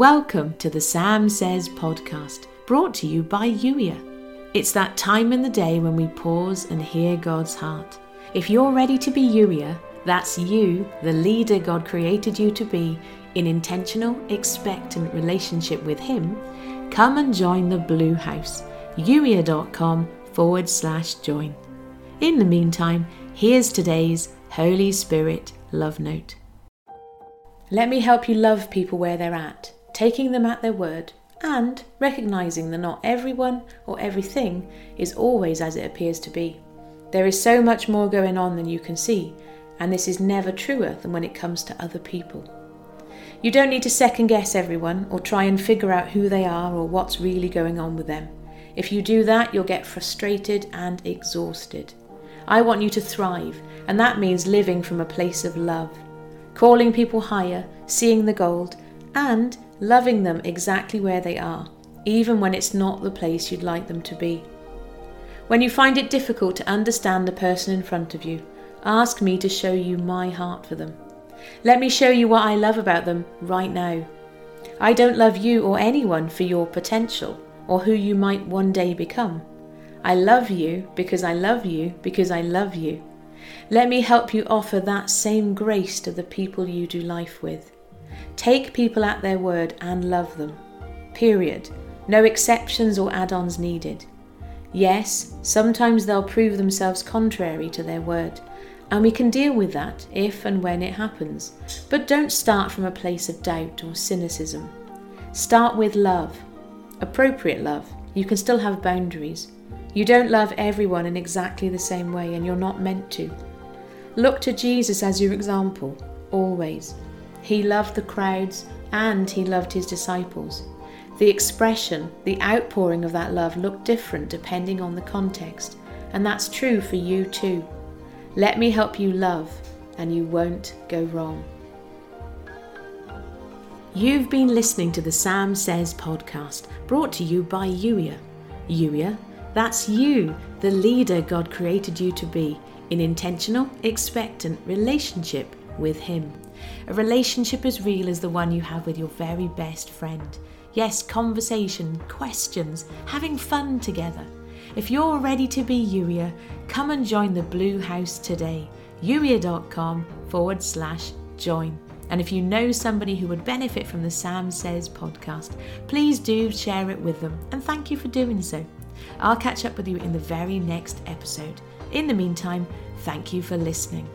Welcome to the Sam Says podcast, brought to you by Youier. It's that time in the day when we pause and hear God's heart. If you're ready to be Youier, that's you, the leader God created you to be, in intentional, expectant relationship with Him, come and join the Blue House, youier.com forward slash join. In the meantime, here's today's Holy Spirit love note. Let me help you love people where they're at taking them at their word, and recognizing that not everyone or everything is always as it appears to be. There is so much more going on than you can see, and this is never truer than when it comes to other people. You don't need to second guess everyone or try and figure out who they are or what's really going on with them. If you do that, you'll get frustrated and exhausted. I want you to thrive, and that means living from a place of love, calling people higher, seeing the gold, and loving them exactly where they are, even when it's not the place you'd like them to be. When you find it difficult to understand the person in front of you, ask me to show you my heart for them. Let me show you what I love about them right now. I don't love you or anyone for your potential or who you might one day become. I love you because I love you because I love you. Let me help you offer that same grace to the people you do life with. Take people at their word and love them. Period. No exceptions or add ons needed. Yes, sometimes they'll prove themselves contrary to their word, and we can deal with that if and when it happens. But don't start from a place of doubt or cynicism. Start with love, appropriate love. You can still have boundaries. You don't love everyone in exactly the same way, and you're not meant to. Look to Jesus as your example, always. He loved the crowds and he loved his disciples. The expression, the outpouring of that love looked different depending on the context, and that's true for you too. Let me help you love, and you won't go wrong. You've been listening to the Sam Says podcast, brought to you by Youier. Youier, that's you, the leader God created you to be, in intentional, expectant relationship with Him. A relationship as real as the one you have with your very best friend. Yes, conversation, questions, having fun together. If you're ready to be Youier, come and join the Blue House today. Youier.com forward slash join. And if you know somebody who would benefit from the Sam Says podcast, please do share it with them. And thank you for doing so. I'll catch up with you in the very next episode. In the meantime, thank you for listening.